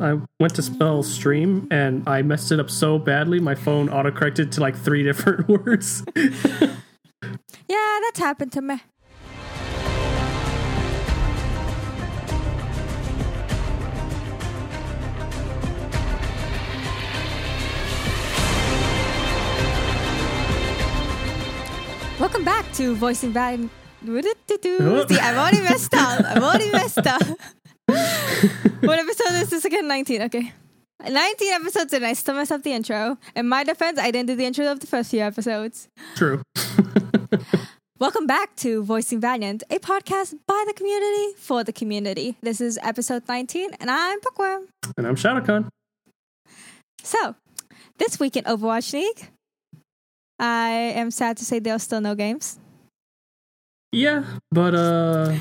I went to spell stream and I messed it up so badly. My phone autocorrected to like three different words. Yeah, that's happened to me. Welcome back to Voicing Bad. I've already messed up. I've already messed up. What episode is this again? 19. Okay. 19 episodes and I still messed up the intro. In my defense, I didn't do the intro of the first few episodes. True. Welcome back to Voicing Valiant, a podcast by the community for the community. This is episode 19, and I'm Bookworm. and I'm Shadowcon. So, this week in Overwatch League, I am sad to say there are still no games. Yeah, but uh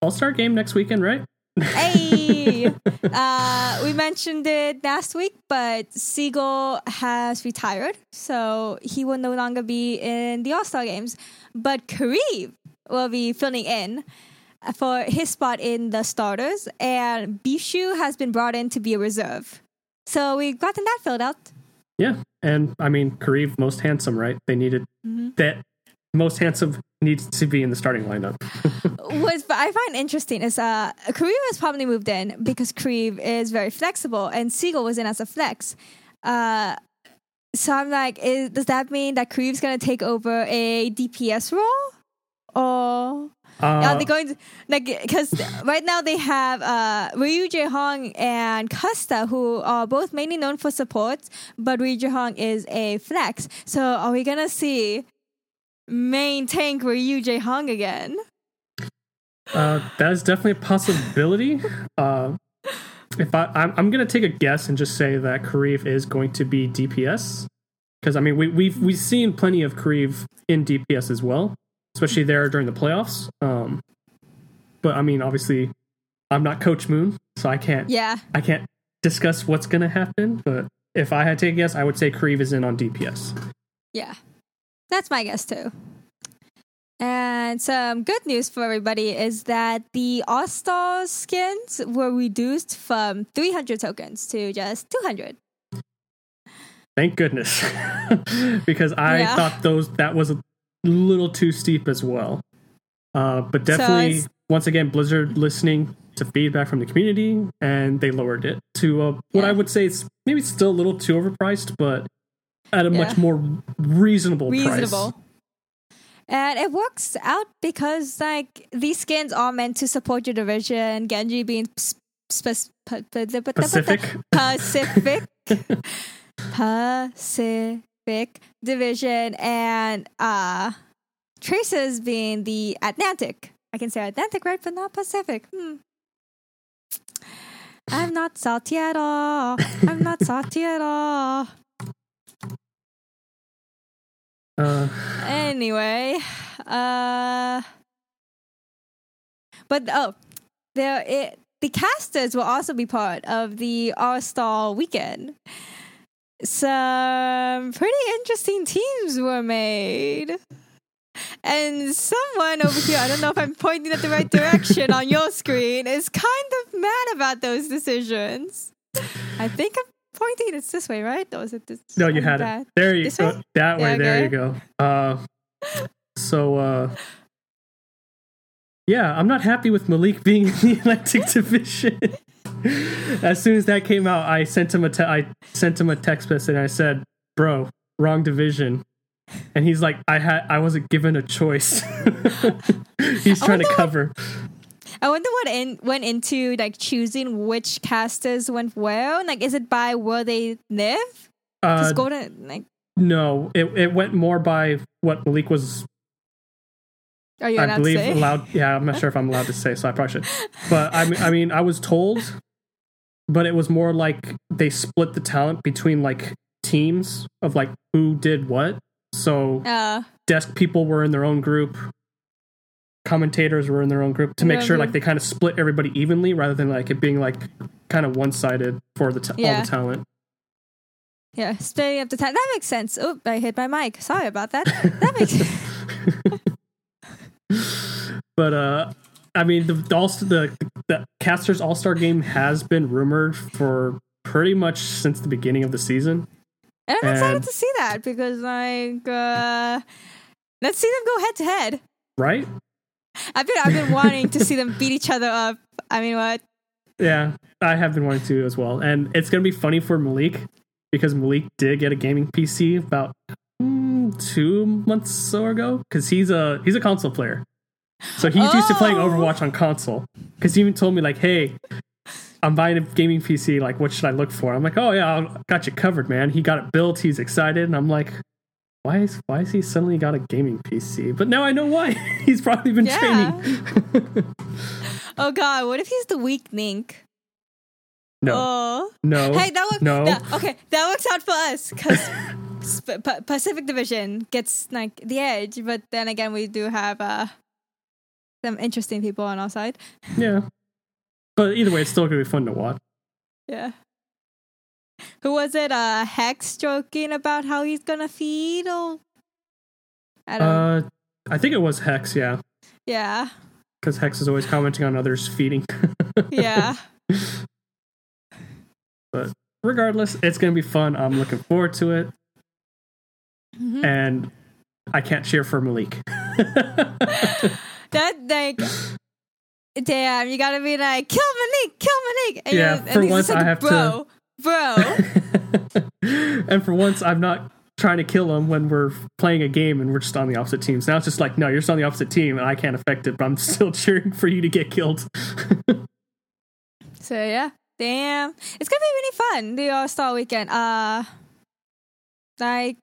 All Star game next weekend, right? Hey! uh, we mentioned it last week, but Siegel has retired, so he will no longer be in the All Star games. But KariV will be filling in for his spot in the starters, and Bischu has been brought in to be a reserve. So we've gotten that filled out. Yeah, and I mean KariV most handsome, right? They needed Mhm. that most handsome needs to be in the starting lineup. what I find interesting is uh KariV has probably moved in because KariV is very flexible and Siegel was in as a flex. Uh so I'm like, is, does that mean that KariV's gonna take over a DPS role? Or are Uh, they going to like because right now they have uh Ryu Jae-hong and Custa who are both mainly known for support, but Ryu Jae-hong is a flex. So are we gonna see main tank Ryu Jae-hong again? Uh, that is definitely a possibility. Uh, if I, I'm, I'm gonna take a guess and just say that KariV is going to be DPS because I mean we, we've we've seen plenty of KariV in DPS as well, especially there during the playoffs. Um, but I mean, obviously, I'm not Coach Moon, so I can't Yeah. I can't discuss what's gonna happen. But if I had to take a guess, I would say KariV is in on DPS. Yeah, that's my guess too. And some good news for everybody is that the All Star skins were reduced from 300 tokens to just 200. Thank goodness, because I Yeah. thought those that was a little too steep as well. Uh, but definitely, it's- once again, Blizzard listening to feedback from the community, and they lowered it to uh, what Yeah. I would say is maybe still a little too overpriced, but at a much more reasonable, Reasonable. price. And it works out because like these skins are meant to support your division. Genji being sp- sp- p- p- p- p- Pacific. Pacific, Pacific division, and uh, Traces being the Atlantic. I can say Atlantic, right, but not Pacific. Hmm. I'm not salty at all. I'm not salty at all. Uh, Anyway, uh, but oh, there it, the casters will also be part of the All Star weekend. Some pretty interesting teams were made. And someone over here, I don't know if I'm pointing at the right direction on your screen, is kind of mad about those decisions. I think I'm pointing it's this way, right? Or is it this? no, you had bad. it. There you This go. way? That way. Yeah, There okay. you go. Uh, so, uh, yeah, I'm not happy with Malik being in the Atlantic Division. as soon as that came out, I sent him a te- I sent him a text message and I said, "Bro, wrong division." And he's like, "I had I wasn't given a choice." he's trying to cover. I wonder what in, went into like choosing which casters went where. Like, is it by where they live? Uh, Just go like. no, it it went more by what Malik was Are you I believe allowed. Yeah, I'm not sure if I'm allowed to say, so I probably should. But I mean, I mean, I was told, but it was more like they split the talent between like teams of like who did what. So Uh, desk people were in their own group, commentators were in their own group to make Yeah, sure yeah. like they kind of split everybody evenly rather than like it being like kind of one sided for the ta- all the talent. yeah, splitting up the time. That makes sense. Oh, I hit my mic. Sorry about that. That makes But uh I mean, the the, all, the the casters All Star game has been rumored for pretty much since the beginning of the season. And I'm excited And- to see that because, like, uh, let's see them go head to head. Right? I've been, I've been wanting to see them beat each other up. I mean, what? Yeah, I have been wanting to as well, and it's gonna be funny for Malik because Malik did get a gaming PC about mm, two months or ago because he's a he's a console player, so he's used to playing Oh. Overwatch on console. Because he even told me like, "Hey, I'm buying a gaming PC. Like, what should I look for?" I'm like, "Oh yeah, I got you covered, man." He got it built. He's excited, and I'm like. Why is why is he suddenly got a gaming PC? But now I know why. He's probably been Yeah. training. Oh, God. What if he's the weak link? no, Oh. no, Hey, that works. no. That, okay, that works out for us because Pacific Division gets like the edge, but then again, we do have uh, some interesting people on our side. Yeah. But either way, it's still gonna be fun to watch. Yeah. Who was it? Uh, Hex joking about how he's gonna feed or I don't. Uh, I think it was Hex, yeah, yeah, because Hex is always commenting on others feeding. yeah. But regardless, it's gonna be fun. I'm looking forward to it, Mhm. and I can't cheer for Malik. that like. Damn, you gotta be like, kill Monique, kill Monique. And Yeah, for once like, I have to- bro, and for once, I'm not trying to kill him when we're playing a game and we're just on the opposite teams. Now it's just like, no, you're just on the opposite team, and I can't affect it, but I'm still cheering for you to get killed. So yeah, damn, it's gonna be really fun. The All Star Weekend. Uh, like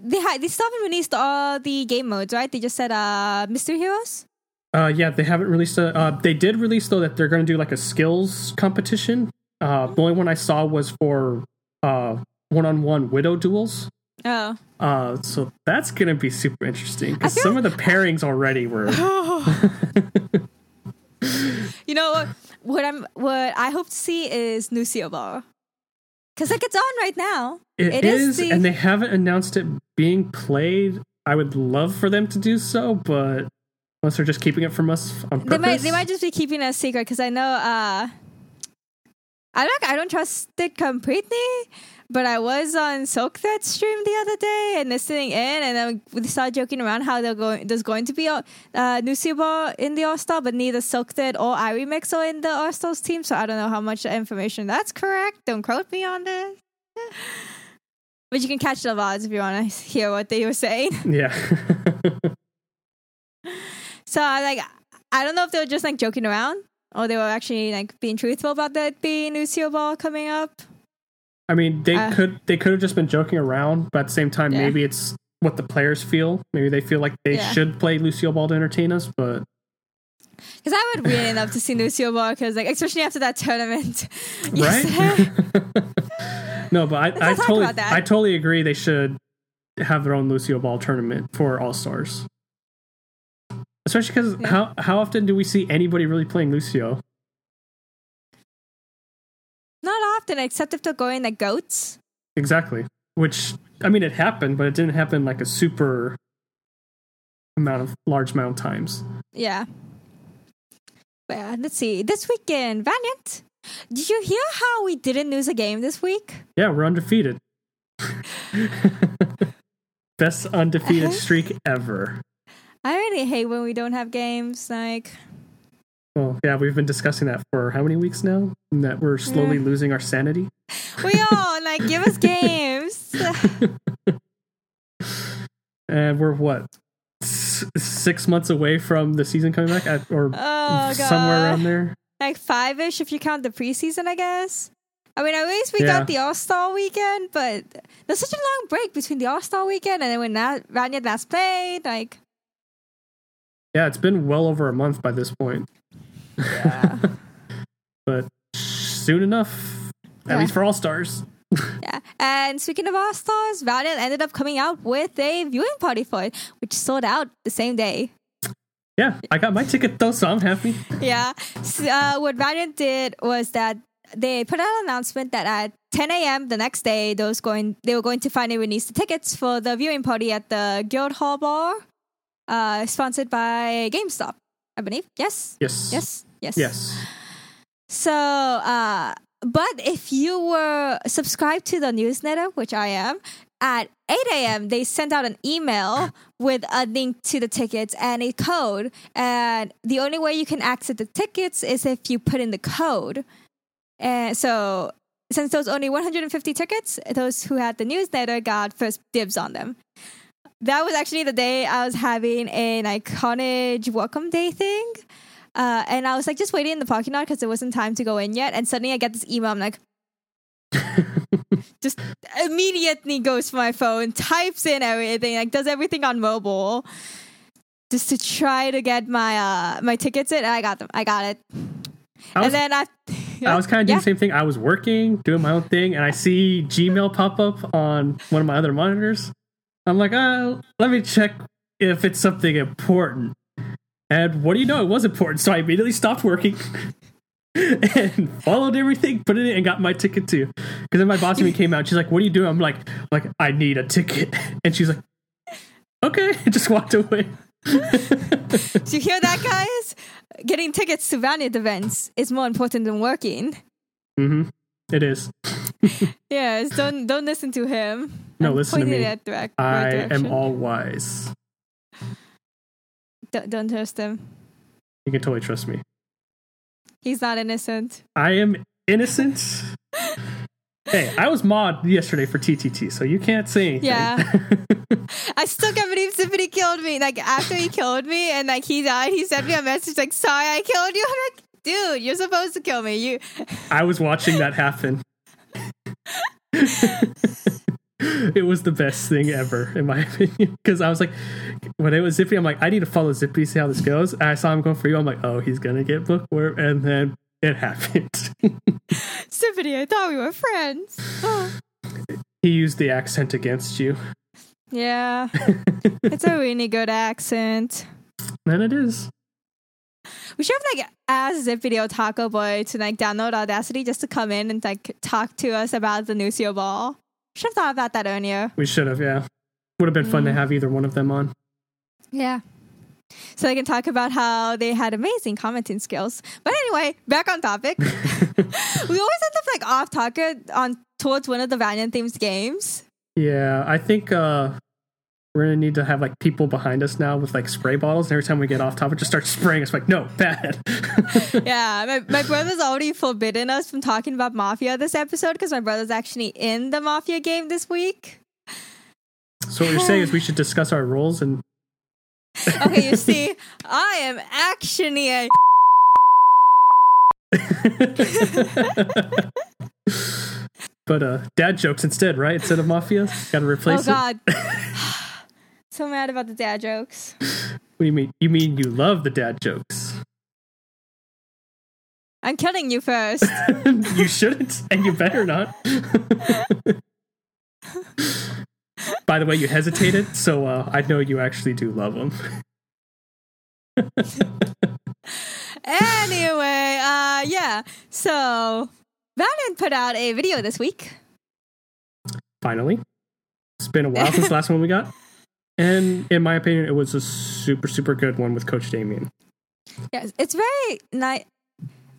they had they still haven't released all the game modes, right? They just said uh Mystery Heroes. Uh, yeah, they haven't released a. Uh, they did release though that they're going to do like a skills competition. Uh, the only one I saw was for uh one-on-one widow duels. Oh, Uh, so that's going to be super interesting because some of the pairings already were. you know what? What I'm what I hope to see is Lucio because like it's on right now. It It is is, the- and they haven't announced it being played. I would love for them to do so, but unless they're just keeping it from us on purpose. They might they might just be keeping it a secret because I know uh I don't I don't trust it completely, but I was on Silk Thread stream the other day and listening in, and then we started joking around how they're going. There's going to be a uh, Lucio in the All Star, but neither Silk Thread or iRemix are in the All Stars team, so I don't know how much information that's correct. Don't quote me on this. But you can catch the VODs if you want to hear what they were saying. yeah. So I like I don't know if they were just like joking around or they were actually like being truthful about that being Lucio Ball coming up. I mean, they Uh, could they could have just been joking around, but at the same time, Yeah. maybe it's what the players feel. Maybe they feel like they Yeah. should play Lucio Ball to entertain us, but Because I would really love to see Lucio Ball because like especially after that tournament. right? no, but I, I totally. I totally agree. They should have their own Lucio Ball tournament for All Stars, especially because Yeah. how how often do we see anybody really playing Lucio? Not often, except if they're going the goats. Exactly. Which I mean, it happened, but it didn't happen like a super amount of large amount of times. Yeah. Well, let's see. This weekend, Valiant. Did you hear how we didn't lose a game this week? Yeah, we're undefeated. Best undefeated uh-huh. streak ever. I really hate when we don't have games. Like, Well, yeah, we've been discussing that for how many weeks now? And that we're slowly Yeah. losing our sanity. we all like give us games. And we're what? S- six months away from the season coming back, at, or Oh somewhere around there. like five ish if you count the preseason, I guess. I mean, at least we Yeah. got the All Star weekend, but there's such a long break between the All Star weekend and then when that Valiant last played. Like, Yeah, it's been well over a month by this point. yeah, But soon enough, at Yeah. least for All Stars. yeah. And speaking of All Stars, Valiant ended up coming out with a viewing party for it, which sold out the same day. Yeah, I got my ticket though, so I'm happy. yeah. S- Uh, what Valiant did was that they put out an announcement that at 10 a.m. the next day, those going they were going to finally release the tickets for the viewing party at the Guildhall Bar, uh, sponsored by GameStop. I believe. Yes. Yes. Yes. Yes. Yes. So, uh, but if you were subscribed to the newsletter, which I am, at 8 a.m., they sent out an email with a link to the tickets and a code. And the only way you can access the tickets is if you put in the code. And so, since there was only 150 tickets, those who had the newsletter got first dibs on them. That was actually the day I was having an iconic welcome day thing. Uh, and I was like just waiting in the parking lot because it wasn't time to go in yet. And suddenly I get this email. I'm like, just immediately goes for my phone, types in everything, like does everything on mobile, just to try to get my uh my tickets in. And I got them. I got it. I was, and then I, I was kind of doing Yeah. the same thing. I was working, doing my own thing, and I see Gmail pop up on one of my other monitors. I'm like, uh, let me check if it's something important. And what do you know? It was important. So I immediately stopped working and followed everything, put it in, and got my ticket too. Because then my boss even came out. She's like, "What are you doing?" I'm like, "Like I need a ticket," and she's like, "Okay," and just walked away. Do you hear that, guys? Getting tickets to Valiant events is more important than working. hmm It is. Yes, don't don't listen to him. No, I'm listen to me. That direct, I right am all wise. Don't, don't trust him. You can totally trust me. He's not innocent. I am innocent. hey, I was mod yesterday for TTT, so you can't say anything. Yeah. I still can't believe Zippity killed me. Like after he killed me and like he died, he sent me a message like, "Sorry, I killed you." I'm like, "Dude, you're supposed to kill me." You. I was watching that happen. it was the best thing ever, in my opinion. Because I was like, when it was Zippy, I'm like, I need to follow Zippy, see how this goes. And I saw him going for you. I'm like, oh, he's gonna get bookworm, and then it happened. Zippity, I thought we were friends. Oh. he used the accent against you, Yeah, it's a really good accent. Then it is. We should have like asked Zippity Video Taco Boy to like download Audacity just to come in and like talk to us about the Lucio Ball. Should have thought about that earlier. We should have, yeah. Would have been fun to Mm. have either one of them on. Yeah. So they can talk about how they had amazing commenting skills. But anyway, back on topic. we always end up like off topic on towards one of the Valiant themes games. Yeah, I think uh we're gonna need to have like people behind us now with like spray bottles. And every time we get off topic, just start spraying. It's like, no, bad. yeah, my, my brother's already forbidden us from talking about Mafia this episode because my brother's actually in the Mafia game this week. so what you're saying is we should discuss our roles and Okay, you see, I am actually a. but uh dad jokes instead, right? Instead of mafia, gotta Oh replace it. So mad about the dad jokes. What do you mean? You mean you love the dad jokes? I'm killing you first. you shouldn't, and you better not. By the way, you hesitated, so uh, I know you actually do love them. anyway, uh, yeah. So Valiant put out a video this week. Finally, it's been a while since the last one we got, and in my opinion, it was a super super good one with Coach Damien. Yes, it's very nice.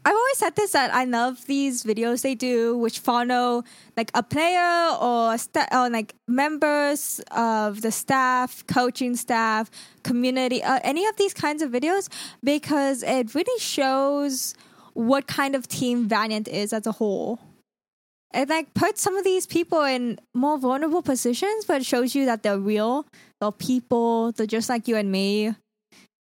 I've always said this that I love these videos they do, which follow like a player or sta- or like members of the staff, coaching staff, community, uh, any of these kinds of videos, because it really shows what kind of team Valiant is as a whole. It like puts some of these people in more vulnerable positions, but it shows you that they're real, they're people, they're just like you and me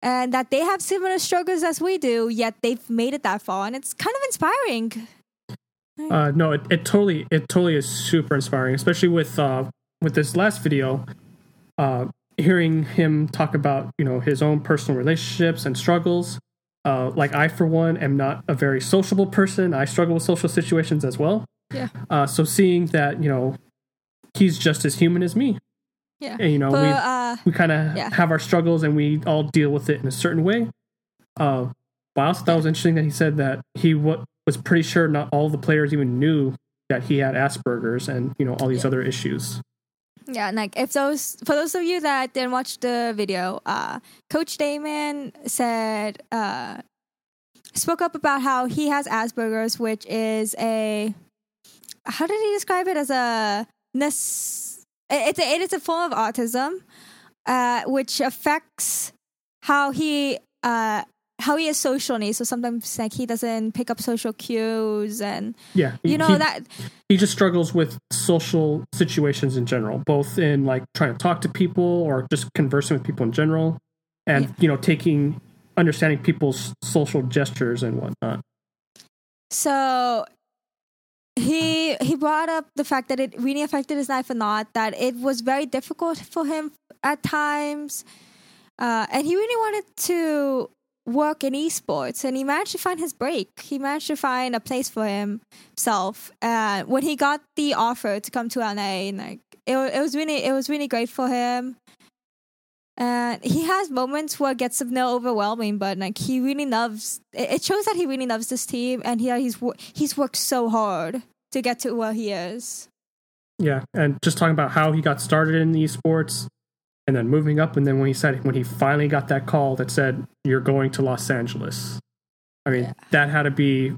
and that they have similar struggles as we do, yet they've made it that far, and it's kind of inspiring. Uh, no, it, it totally it totally is super inspiring, especially with uh, with this last video. Uh, hearing him talk about you know his own personal relationships and struggles. Uh, like I, for one, am not a very sociable person. I struggle with social situations as well. Yeah. Uh, so seeing that you know he's just as human as me, Yeah, and, you know but we uh, we kind of Yeah. have our struggles and we all deal with it in a certain way. Uh, but I also thought it was interesting that he said that he w- was pretty sure not all the players even knew that he had Asperger's and you know all these Yeah. other issues. Yeah, and like if those for those of you that didn't watch the video, uh, Coach Damien said uh, spoke up about how he has Asperger's, which is a how did he describe it as a it's a, it is a form of autism, uh, which affects how he uh, how he has social needs. So sometimes like he doesn't pick up social cues and yeah, you know he, that he just struggles with social situations in general, both in like trying to talk to people or just conversing with people in general, and Yeah. you know taking understanding people's social gestures and whatnot. So he he brought up the fact that it really affected his life a lot. That it was very difficult for him at times, uh, and he really wanted to work in esports. And he managed to find his break. He managed to find a place for himself. Uh, when he got the offer to come to LA, and like it, it was really it was really great for him. And he has moments where it gets a little overwhelming, but like he really loves. It it shows that he really loves this team, and he he's he's worked so hard to get to where he is. Yeah, and just talking about how he got started in esports, and then moving up, and then when he said when he finally got that call that said you're going to Los Angeles, I mean Yeah. that had to be,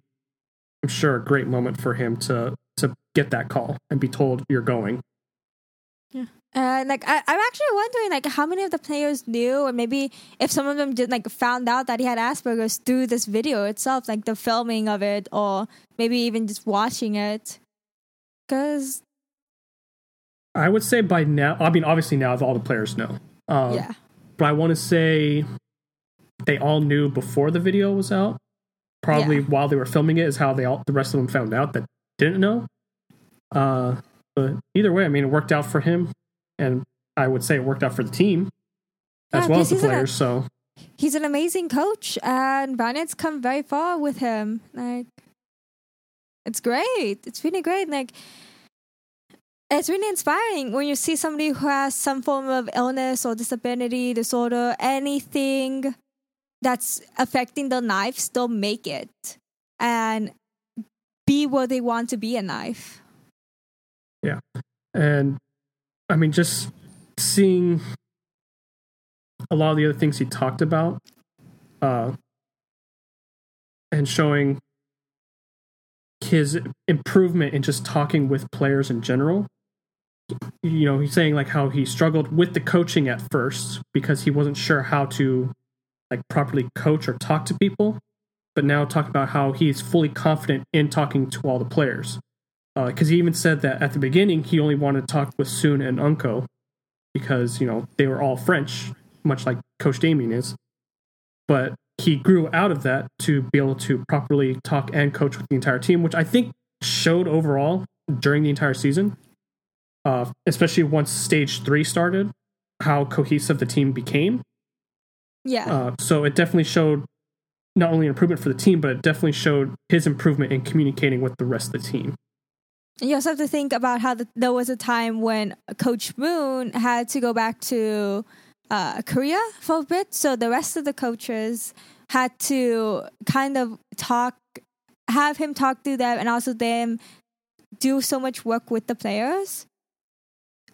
I'm sure, a great moment for him to to get that call and be told you're going. And like I, I'm actually wondering like how many of the players knew, or maybe if some of them did like found out that he had Asperger's through this video itself, like the filming of it, or maybe even just watching it. Because I would say by now, I mean, obviously now all the players know. Um, yeah, But I want to say they all knew before the video was out. Probably Yeah. while they were filming it is how they all the rest of them found out that didn't know. Uh, but either way, I mean, it worked out for him, and I would say it worked out for the team as Yeah, well as the players. So he's an amazing coach, and Valiant's come very far with him. Like, it's great. It's really great. Like, it's really inspiring when you see somebody who has some form of illness or disability disorder, anything that's affecting their life, still make it and be where they want to be in life. Yeah. And I mean, just seeing a lot of the other things he talked about, uh, and showing his improvement in just talking with players in general. You know, he's saying like how he struggled with the coaching at first because he wasn't sure how to like properly coach or talk to people, but now talk about how he's fully confident in talking to all the players because he even said that at the beginning he only wanted to talk with Soon and uNKOE because you know they were all French, much like Coach Damien is. But he grew out of that to be able to properly talk and coach with the entire team, which I think showed overall during the entire season, uh, especially once Stage Three started, how cohesive the team became. Yeah. Uh, so it definitely showed not only improvement for the team, but it definitely showed his improvement in communicating with the rest of the team. You also have to think about how the, there was a time when Coach Moon had to go back to uh, Korea for a bit. So the rest of the coaches had to kind of talk, have him talk to them, and also them do so much work with the players.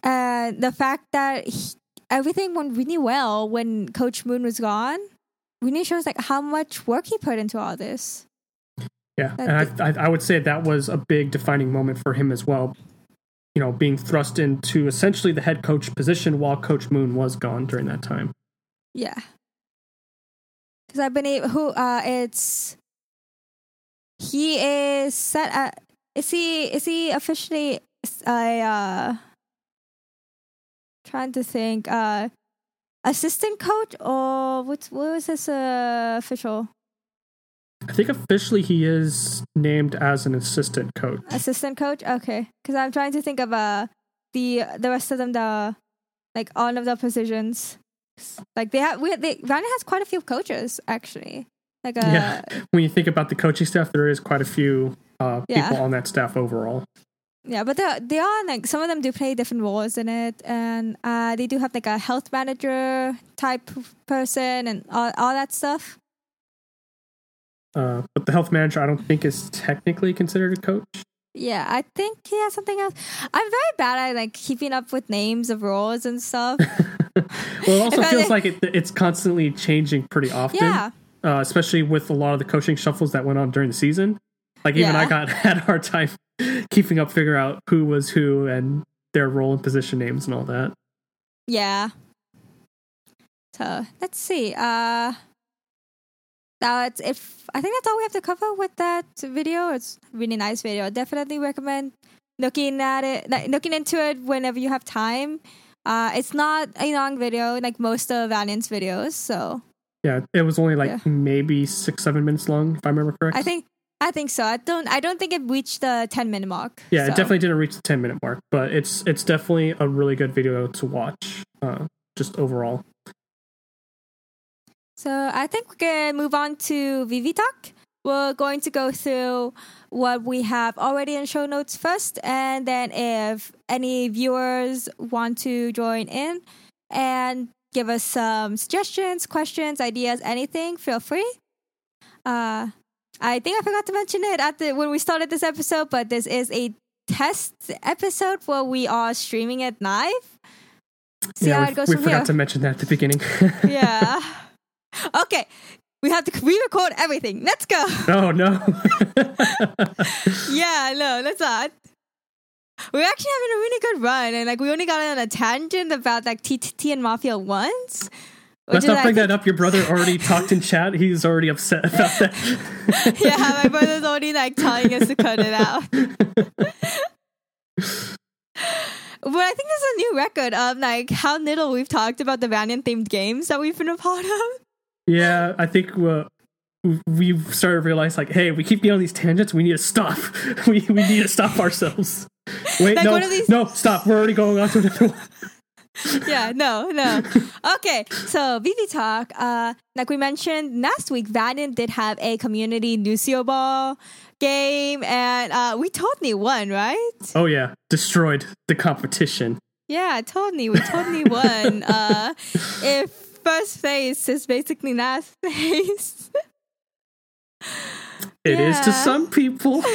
And the fact that he, everything went really well when Coach Moon was gone really shows like how much work he put into all this. Yeah, and I, I I would say that was a big defining moment for him as well. You know, being thrust into essentially the head coach position while Coach Moon was gone during that time. Yeah. Because I've been able, who, uh, it's, he is set at, is he, is he officially, I, uh, trying to think, uh, assistant coach or what's, what was his, uh, official? I think officially he is named as an assistant coach. Assistant coach? Okay. Because I'm trying to think of, uh, the, the rest of them, the, like, all of the positions. Like, they have, we, they, Valiant has quite a few coaches, actually. Like, uh, Yeah. When you think about the coaching staff, there is quite a few uh, Yeah. people on that staff overall. Yeah, but they they are like some of them do play different roles in it, and uh, they do have like a health manager type person and all, all that stuff. Uh, but the health manager, I don't think is technically considered a coach. Yeah, I think he has something else. I'm very bad at like keeping up with names of roles and stuff. well, it also If I- feels like it, it's constantly changing pretty often. Yeah. Uh, especially with a lot of the coaching shuffles that went on during the season. Like even Yeah. I got had a hard time keeping up, figure out who was who and their role and position names and all that. Yeah. So let's see. Uh that's if I think that's all we have to cover with that video. It's a really nice video. I definitely recommend looking at it looking into it whenever you have time. Uh it's not a long video like most of Valiant's videos, so Yeah, it was only like Yeah. maybe six, seven minutes long, if I remember correct. I think I think so. I don't I don't think it reached the ten minute mark. yeah, so. it definitely didn't reach the ten minute mark, but it's it's definitely a really good video to watch. Uh, just overall. So I think we can move on to VV Talk. We're going to go through what we have already in show notes first, and then if any viewers want to join in and give us some suggestions, questions, ideas, anything, feel free. Uh, I think I forgot to mention it at the when we started this episode, but this is a test episode where we are streaming it live. See how it goes we, we from forgot here. to mention that at the beginning. yeah. Okay. We have to re-record everything. Let's go. oh no. yeah, no, let's not. We're actually having a really good run, and like we only got on a tangent about like TTT and Mafia once. Let's not bring that up. Your brother already talked in chat. He's already upset about that. yeah, my brother's already like telling us to cut it out. But I think this is a new record of like how little we've talked about the Valiant themed games that we've been a part of. Yeah, I think uh, we've started to realize like, hey, we keep getting on these tangents. We need to stop. we we need to stop ourselves. Wait, Like no, these- no, stop. We're already going on to another one. yeah, no, no. Okay, so VV Talk, uh, like we mentioned last week, Valiant did have a community Lucio Ball game, and uh, we totally won, right? Oh yeah, destroyed the competition. Yeah, totally. We totally won. uh, if first face is basically last place. It is to some people.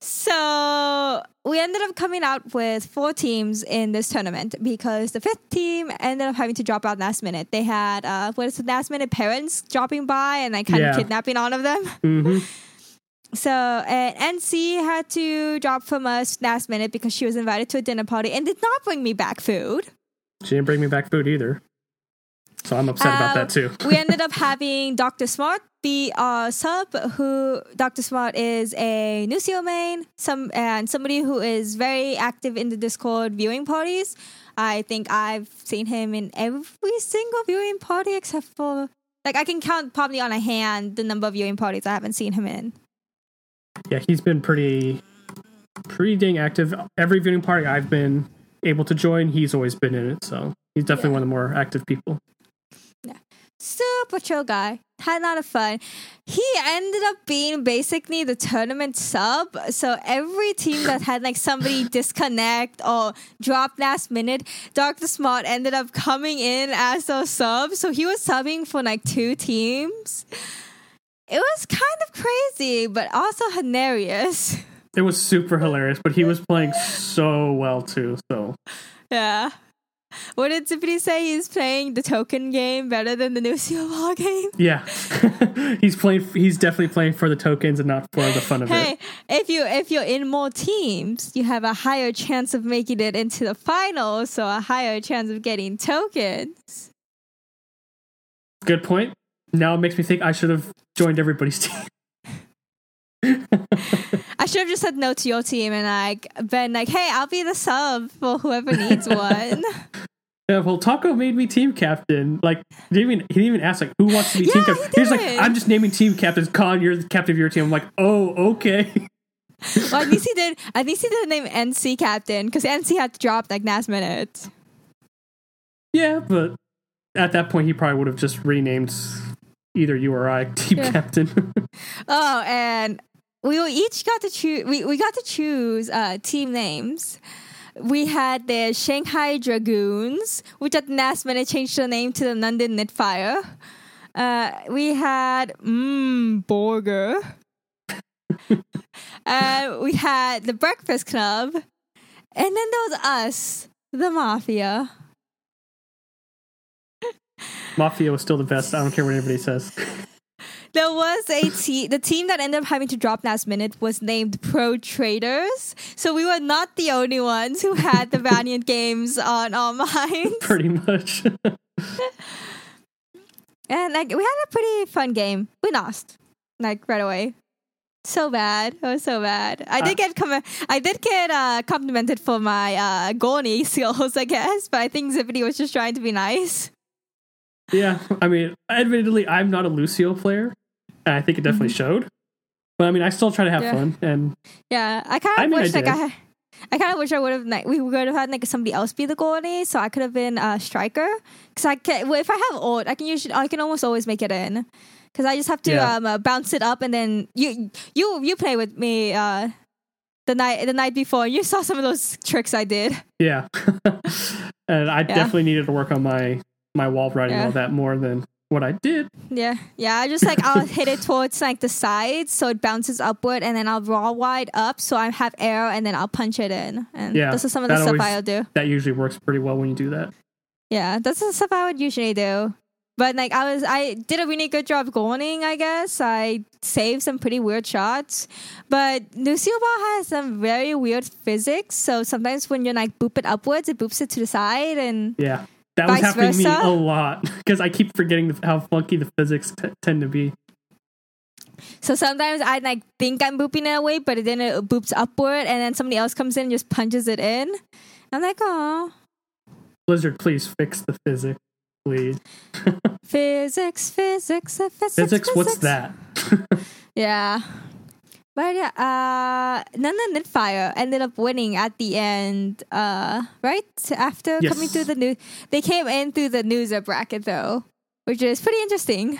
So we ended up coming out with four teams in this tournament because the fifth team ended up having to drop out last minute. They had uh, what is it, last minute parents dropping by and like kind Yeah. of kidnapping all of them. hmm So and NC had to drop from us last minute because she was invited to a dinner party and did not bring me back food. She didn't bring me back food either. So I'm upset about that um, too. we ended up having Dr. Smart be our sub. Who Dr. Smart is a Lucio main, some and somebody who is very active in the Discord viewing parties. I think I've seen him in every single viewing party except for like I can count probably on a hand the number of viewing parties I haven't seen him in. Yeah, he's been pretty, pretty dang active. Every viewing party I've been able to join, he's always been in it. So he's definitely Yeah. one of the more active people. Super chill guy. Had a lot of fun. He ended up being basically the tournament sub. So every team that had like somebody disconnect or drop last minute, Dr. Smart ended up coming in as a sub. So he was subbing for like two teams. It was kind of crazy, but also hilarious. It was super hilarious, but he was playing so well too. So Yeah. What did Zippity say? He's playing the token game better than the new Seal Ball game? yeah, he's playing. He's definitely playing for the tokens and not for the fun of Hey, it. if you if you're in more teams, you have a higher chance of making it into the finals, so a higher chance of getting tokens. Good point. Now it makes me think I should have joined everybody's team. I should have just said no to your team and like been like, hey, I'll be the sub for whoever needs one. Yeah, well, Taco made me team captain. Like, he didn't even he didn't even ask like who wants to be team Yeah, captain. he He's like. I'm just naming team captains. Con, you're the captain of your team. I'm like, oh, okay. well, at least he did. At least he didn't name NC captain because NC had to drop like last minute. yeah, but at that point, he probably would have just renamed either you or I team Yeah. captain. Oh, and we each got to choose. We, we got to choose uh, team names. We had the Shanghai Dragoons, which at the last minute changed their name to the London Knitfire. Uh, we had Mmm Borger. uh, we had the Breakfast Club, and then there was us, the Mafia. Mafia was still the best. I don't care what anybody says. There was a team. The team that ended up having to drop last minute was named Pro Traders. So we were not the only ones who had the Valiant games on our minds. Pretty much. And like we had a pretty fun game. We lost, like right away. So bad. It was so bad. I did Uh, get com- I did get uh, complimented for my uh, Gorny skills, I guess. But I think Zippity was just trying to be nice. yeah, I mean, admittedly, I'm not a Lucio player, and I think it definitely showed. But I mean, I still try to have Mm-hmm. Yeah. fun, and Yeah, I kind of I mean, I wish like. I. I kind of wish I would have like we would have had like somebody else be the goalie, so I could have been a striker. Because I can, well, if I have old, I can usually I can almost always make it in. Because I just have to Yeah. um uh, bounce it up, and then you you you play with me uh the night the night before. You saw some of those tricks I did. yeah, and I definitely needed to work on my my wall riding Yeah. all that more than what I did. Yeah, yeah. I just like I'll hit it towards like the sides, so it bounces upward, and then I'll raw wide up, so I have air, and then I'll punch it in. And Yeah, this is some of the stuff always- I'll do. That usually works pretty well when you do that. Yeah, that's the stuff I would usually do. But like I was, I did a really good job going. I guess I saved some pretty weird shots. But Lucio Ball has some very weird physics. So sometimes when you're like boop it upwards, it boops it to the side, and Yeah, that was happening to me a lot because I keep forgetting how funky the physics t- tend to be. so sometimes I like think I'm booping it away, but then it boops upward, and then somebody else comes in and just punches it in. I'm like, oh, Blizzard, please fix the physics, please. physics, physics, uh, physics, Physics, what's that? Yeah. But yeah, uh Nana Knitfire ended up winning at the end, uh, right? After Yes. coming through the new they came in through the loser bracket though, which is pretty interesting.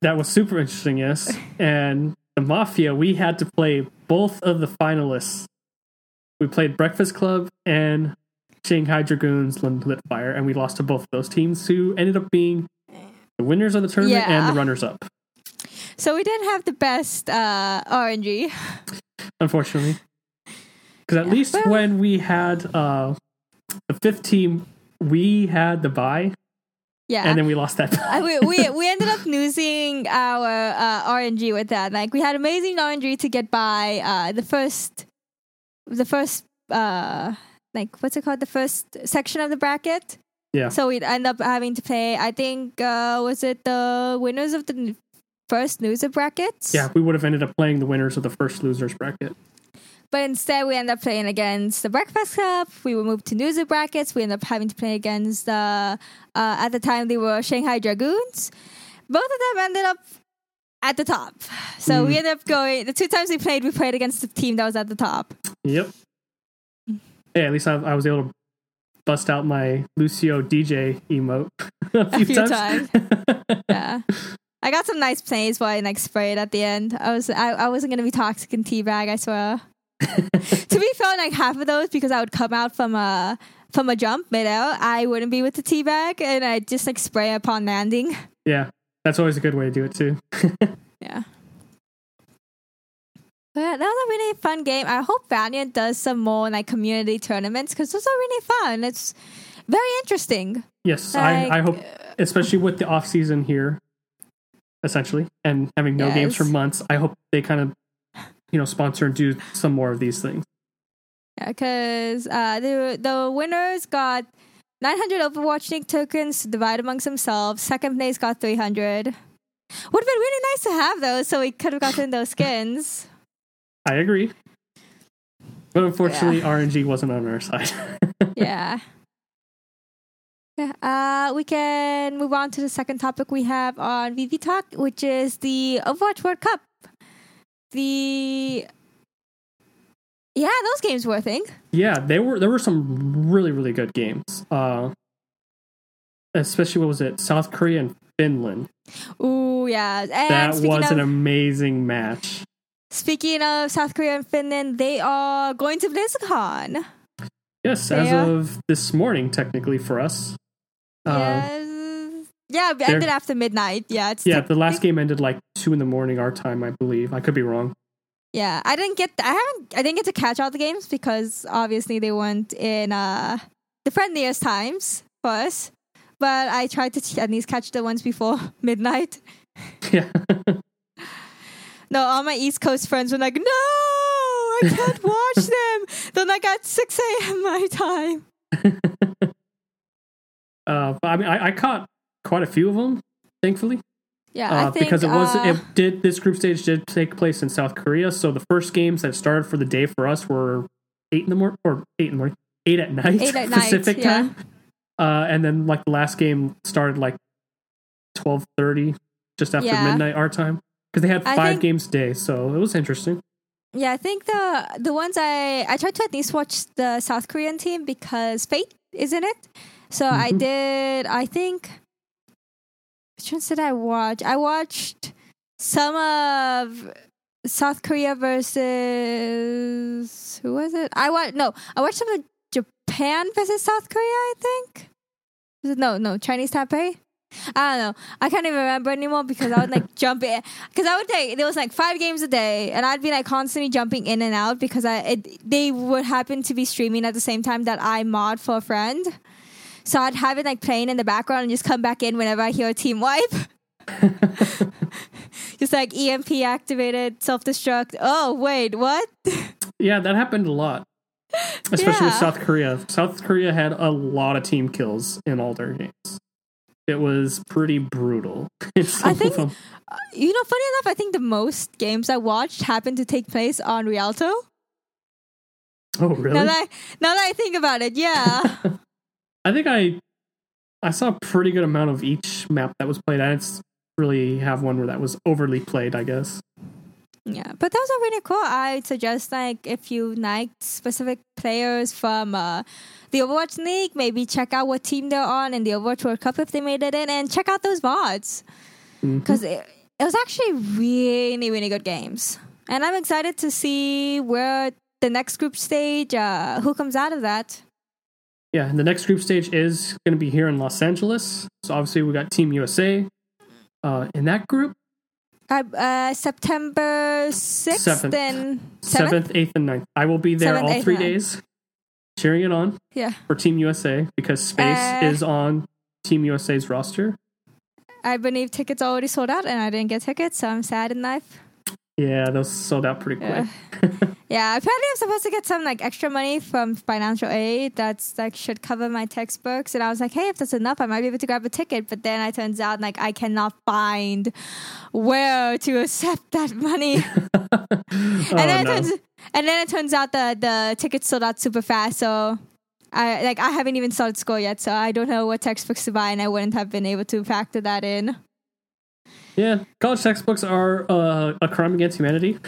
That was super interesting, yes. And the Mafia, we had to play both of the finalists. We played Breakfast Club and Shanghai Dragoons Lit Fire, and we lost to both of those teams, who ended up being the winners of the tournament and the runners up, So we didn't have the best uh RNG. unfortunately. Because at least Well- when we had uh, the fifth team, we had the buy. Yeah. and then we lost that we, we we ended up losing our uh, RNG with that. Like we had amazing RNG to get by uh, the first, the first uh, like what's it called? The first section of the bracket. Yeah. So we'd end up having to play. I think uh, was it the winners of the first loser brackets? yeah, we would have ended up playing the winners of the first losers bracket. But instead, we end up playing against the Breakfast Club. We were moved to loser brackets. We end up having to play against the. Uh, at the time, they were Shanghai Dragoons. Both of them ended up at the top. So Mm. we ended up going. The two times we played, we played against the team that was at the top. Yep. Hey, at least I, I was able to bust out my Lucio DJ emote a few, few times. Yeah. I got some nice plays where I like sprayed at the end. I was I, I wasn't gonna be toxic and teabag, I swear. to be fair, like half of those because I would come out from a from a jump midair, I wouldn't be with the teabag and I just like spray upon landing. yeah, that's always a good way to do it too. Yeah. But yeah, that was a really fun game. I hope Valiant does some more like community tournaments because those are really fun. It's very interesting. Yes, Like, I, I hope, especially with the off season here, essentially, and having no games for months. I hope they kind of, you know, sponsor and do some more of these things. Yeah, because uh, the the winners got 900 Overwatch League tokens to divide amongst themselves. Second place got 300. Would have been really nice to have those, so we could have gotten those skins. I agree, but unfortunately, RNG wasn't on our side. yeah. Yeah. Uh, we can move on to the second topic we have on VV Talk, which is the Overwatch World Cup. The yeah, those games were a thing. yeah, they were. There were some really, really good games. Uh, especially what was it? South Korea and Finland. Ooh, yeah. And that was an amazing match. Speaking of South Korea and Finland, they are going to BlizzCon. Yes, They as are- of this morning, technically for us. Uh, yes. Yeah, it ended after midnight. Yeah, it's Yeah, the last game ended like two in the morning our time, I believe. I could be wrong. Yeah, I didn't get. I haven't. I didn't get to catch all the games because obviously they weren't in uh the friendliest times for us. But I tried to at least catch the ones before midnight. Yeah. No, all my East Coast friends were like, "No, I can't watch them." Then I got six a.m. my time. Uh, but I mean, I, I caught quite a few of them, thankfully, Yeah, uh, I think because it was uh, it did this group stage did take place in South Korea. So the first games that started for the day for us were eight in the morning or eight in the morning, eight at night Eight at night, Pacific yeah. time, uh, and then like the last game started like twelve thirty, just after Yeah. midnight our time, because they had five think- games a day, so it was interesting. Yeah, I think the the ones I I tried to at least watch the South Korean team because Fate is in it. So I Mhm. did. I think which ones did I watch? I watched some of South Korea versus who was it? I watched no. I watched some of Japan versus South Korea. I think. Was it, no, no Chinese Taipei. I don't know. I can't even remember anymore because I would like jump in because I would take there was like five games a day and I'd be like constantly jumping in and out because I it, they would happen to be streaming at the same time that I mod for a friend. So I'd have it like playing in the background and just come back in whenever I hear a team wipe. just like EMP activated, self destruct. Oh wait, what? Yeah, that happened a lot. Especially with South Korea. South Korea had a lot of team kills in all their games. It was pretty brutal. I think- them. Uh, you know, funny enough, I think the most games I watched happened to take place on Rialto. Oh, really? Now that I, now that I think about it, yeah. I think I I saw a pretty good amount of each map that was played. I didn't really have one where that was overly played, I guess. Yeah, but those are really cool. I suggest like if you like specific players from uh, the Overwatch League, maybe check out what team they're on in the Overwatch World Cup if they made it in, and check out those mods because it, it was actually really really good games. And I'm excited to see where the next group stage, uh, who comes out of that. Yeah, and the next group stage is going to be here in Los Angeles. So obviously we got Team USA. Uh, in that group, Uh, uh, September sixth Seventh. and seventh. seventh, eighth, and 9th. I will be there Seventh, all eighth, three and days, cheering it on Yeah, for Team USA because Space Uh, is on Team USA's roster. I believe tickets are already sold out, and I didn't get tickets, so I'm sad in life. Yeah, those sold out pretty quick. Yeah, apparently I'm supposed to get some like extra money from financial aid that's like should cover my textbooks. And I was like, hey, if that's enough, I might be able to grab a ticket. But then it turns out like I cannot find where to accept that money. oh, and then oh, no. it turns and then it turns out the the tickets sold out super fast. So I like I haven't even started school yet, so I don't know what textbooks to buy, and I wouldn't have been able to factor that in. Yeah, college textbooks are uh, a crime against humanity.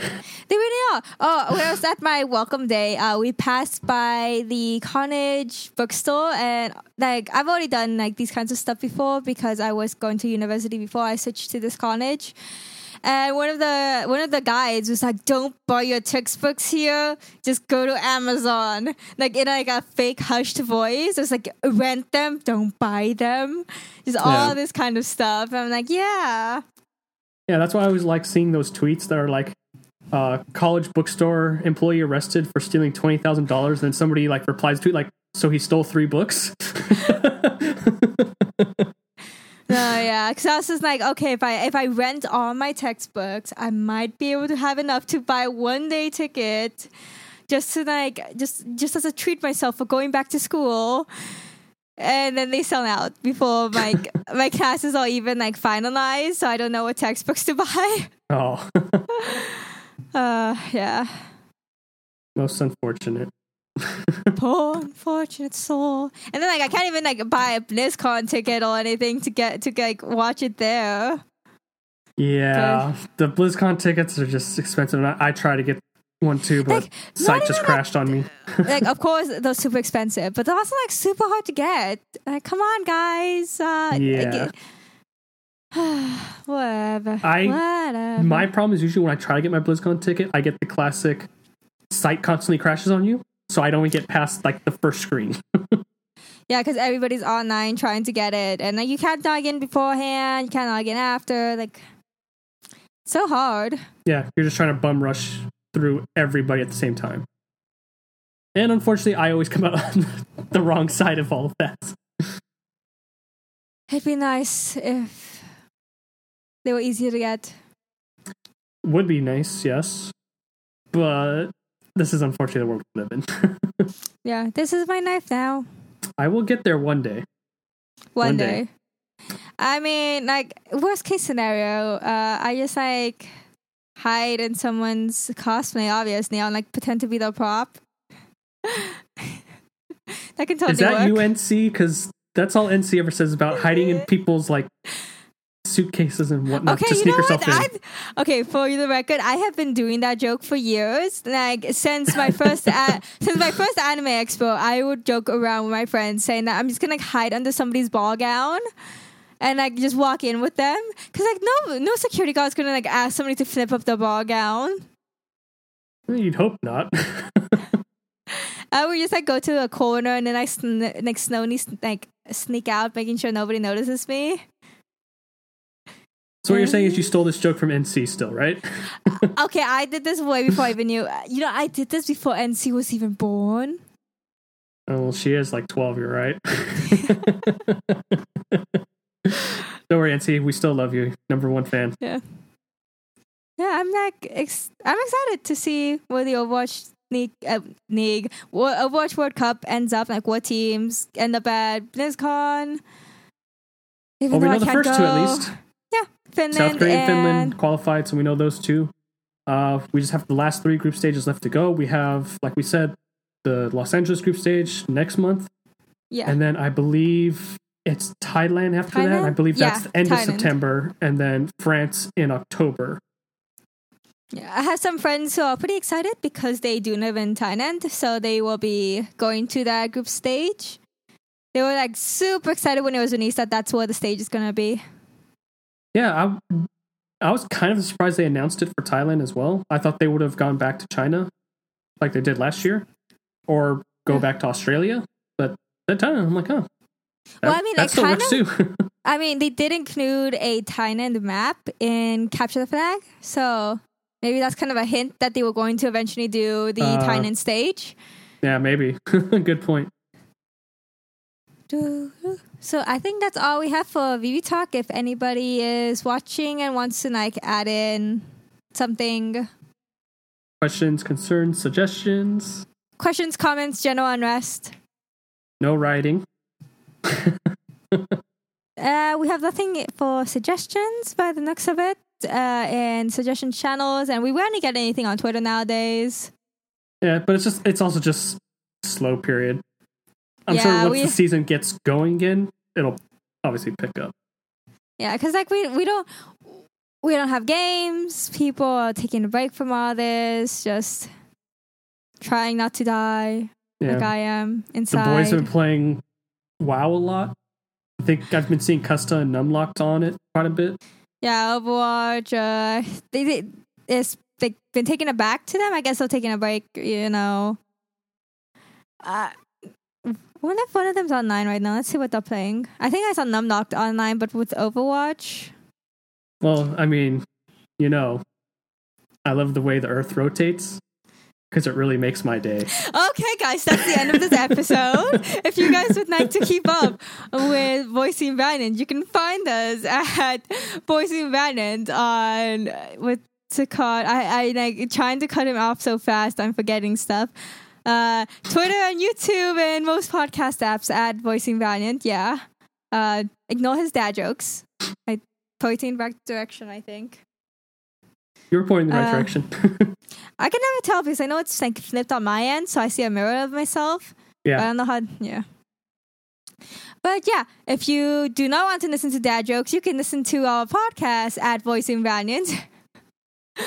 They really are. Oh, when I was at my welcome day, uh, we passed by the Carnage bookstore, and like I've already done like these kinds of stuff before because I was going to university before I switched to this Carnage. And one of the one of the guides was like, "Don't buy your textbooks here. Just go to Amazon." Like in like a fake hushed voice. It was like, "Rent them. Don't buy them." Just all Yeah. this kind of stuff. I'm like, "Yeah, Yeah, that's why I always like seeing those tweets that are like, uh, college bookstore employee arrested for stealing twenty thousand dollars. And then somebody like replies to it like, so he stole three books. No, yeah, because I was just like, okay, if I if I rent all my textbooks, I might be able to have enough to buy one day ticket, just to like just just as a treat myself for going back to school. And then they sell out before my my classes are even like finalized, so I don't know what textbooks to buy. oh, Uh, yeah, most unfortunate. poor unfortunate soul. And then like I can't even like buy a BlizzCon ticket or anything to get to like watch it there. Yeah, the BlizzCon tickets are just expensive. And I, I try to get one too, but Like, site just crashed on me. like of course they're super expensive, but they're also like super hard to get. Like, come on, guys. Uh, Yeah. whatever. I- whatever. My problem is usually when I try to get my BlizzCon ticket, I get the classic site constantly crashes on you, so I don't get past like the first screen. Yeah, because everybody's online trying to get it, and like you can't log in beforehand, you can't log in after. Like, so hard. Yeah, you're just trying to bum rush through everybody at the same time. And unfortunately, I always come out on the wrong side of all of that. It'd be nice if they were easier to get. Would be nice, yes. But this is unfortunately the world we live in. Yeah, this is my knife now. I will get there one day. One, One day. day. I mean, like worst case scenario, uh, I just like hide in someone's cosplay, obviously, and like pretend to be the prop. that can totally is that work. UNC? Because that's all NC ever says about hiding in people's like suitcases and whatnot Okay, to you sneak know herself what? in. I, okay, for the record, I have been doing that joke for years. Like since my first a- since my first anime expo, I would joke around with my friends saying that I'm just gonna like, hide under somebody's ball gown. And like just walk in with them, cause like no no security guard's gonna like ask somebody to flip up the ball gown. You'd hope not. I would just like go to a corner and then I sn- like slowly like sneak out, making sure nobody notices me. so what you're saying is you stole this joke from NC still, right? Okay, I did this way before I even knew. You know, I did this before NC was even born. Oh, well, she is like 12, you're right. Don't worry, NC. We still love you. Number one fan. Yeah, Yeah, I'm like, ex- I'm excited to see where the Overwatch League, uh, League, Overwatch World Cup ends up. Like, what teams end up at BlizzCon? Even Well, we though I know the first two at least. Yeah, Finland South Korea and and Finland qualified, so we know those two. Uh, we just have the last three group stages left to go. We have, like we said, the Los Angeles group stage next month, yeah, and then I believe it's Thailand after that. I believe that's Yeah, the end of September, and then France in October. yeah. I have some friends who are pretty excited because they do live in Thailand, so they will be going to that group stage. They were like super excited when it was released that that's where the stage is gonna be. Yeah, I, I was kind of surprised they announced it for Thailand as well. I thought they would have gone back to China, like they did last year, or go Yeah. back to Australia. But that time, I'm like, oh, Well, I mean, that still kind works too. I mean, they did include a Thailand map in Capture the Flag, so maybe that's kind of a hint that they were going to eventually do the Uh, Thailand stage. yeah, maybe. Good point. So I think that's all we have for VV Talk. If anybody is watching and wants to like add in something, Questions, concerns, suggestions? questions, comments, general unrest. No writing. Uh, we have nothing for suggestions by the looks of it, uh, and suggestion channels, and we rarely get anything on Twitter nowadays. Yeah, but it's just it's also just slow period. I'm Yeah, sure once we- the season gets going again, it'll obviously pick up. Yeah, because like we we don't we don't have games. People are taking a break from all this, just trying not to die Yeah. like I am inside. the boys have been playing WoW a lot. I think I've been seeing Custa and Numlocked on it quite a bit. yeah, Overwatch. Uh, they, they it's they've been taking it back to them. I guess they're taking a break. You know. Uh, wonder if one of them's online right now. Let's see what they're playing. I think I saw Numlocked online, but with Overwatch. Well, I mean, you know, I love the way the Earth rotates because it really makes my day. Okay, guys, that's the end of this episode. if you guys would like to keep up with Voicing Valiant, you can find us at Voicing Valiant on with to cut. I I like trying to cut him off so fast. I'm forgetting stuff. Uh, Twitter and YouTube and most podcast apps at Voicing Valiant. Yeah. Uh, ignore his dad jokes. I pointing back direction. I think. You're pointing in the right Uh, direction. I can never tell because I know it's like flipped on my end, so I see a mirror of myself. Yeah. But I don't know how. Yeah. But yeah, if you do not want to listen to dad jokes, you can listen to our podcast at Voicing Valiant.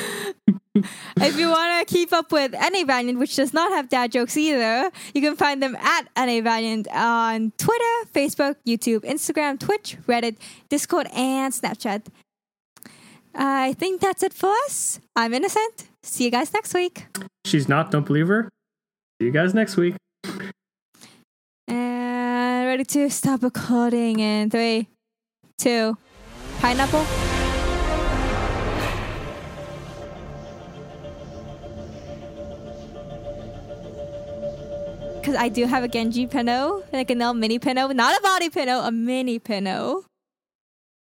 if you want to keep up with LA Valiant, which does not have dad jokes either, you can find them at LA Valiant on Twitter, Facebook, YouTube, Instagram, Twitch, Reddit, Discord, and Snapchat. I think that's it for us. I'm Innocent. See you guys next week. She's not. Don't believe her. See you guys next week. And ready to stop recording in three, two, pineapple. Because I do have a Genji Pinot, like a little mini Pinot, not a body Pinot, a mini Pinot.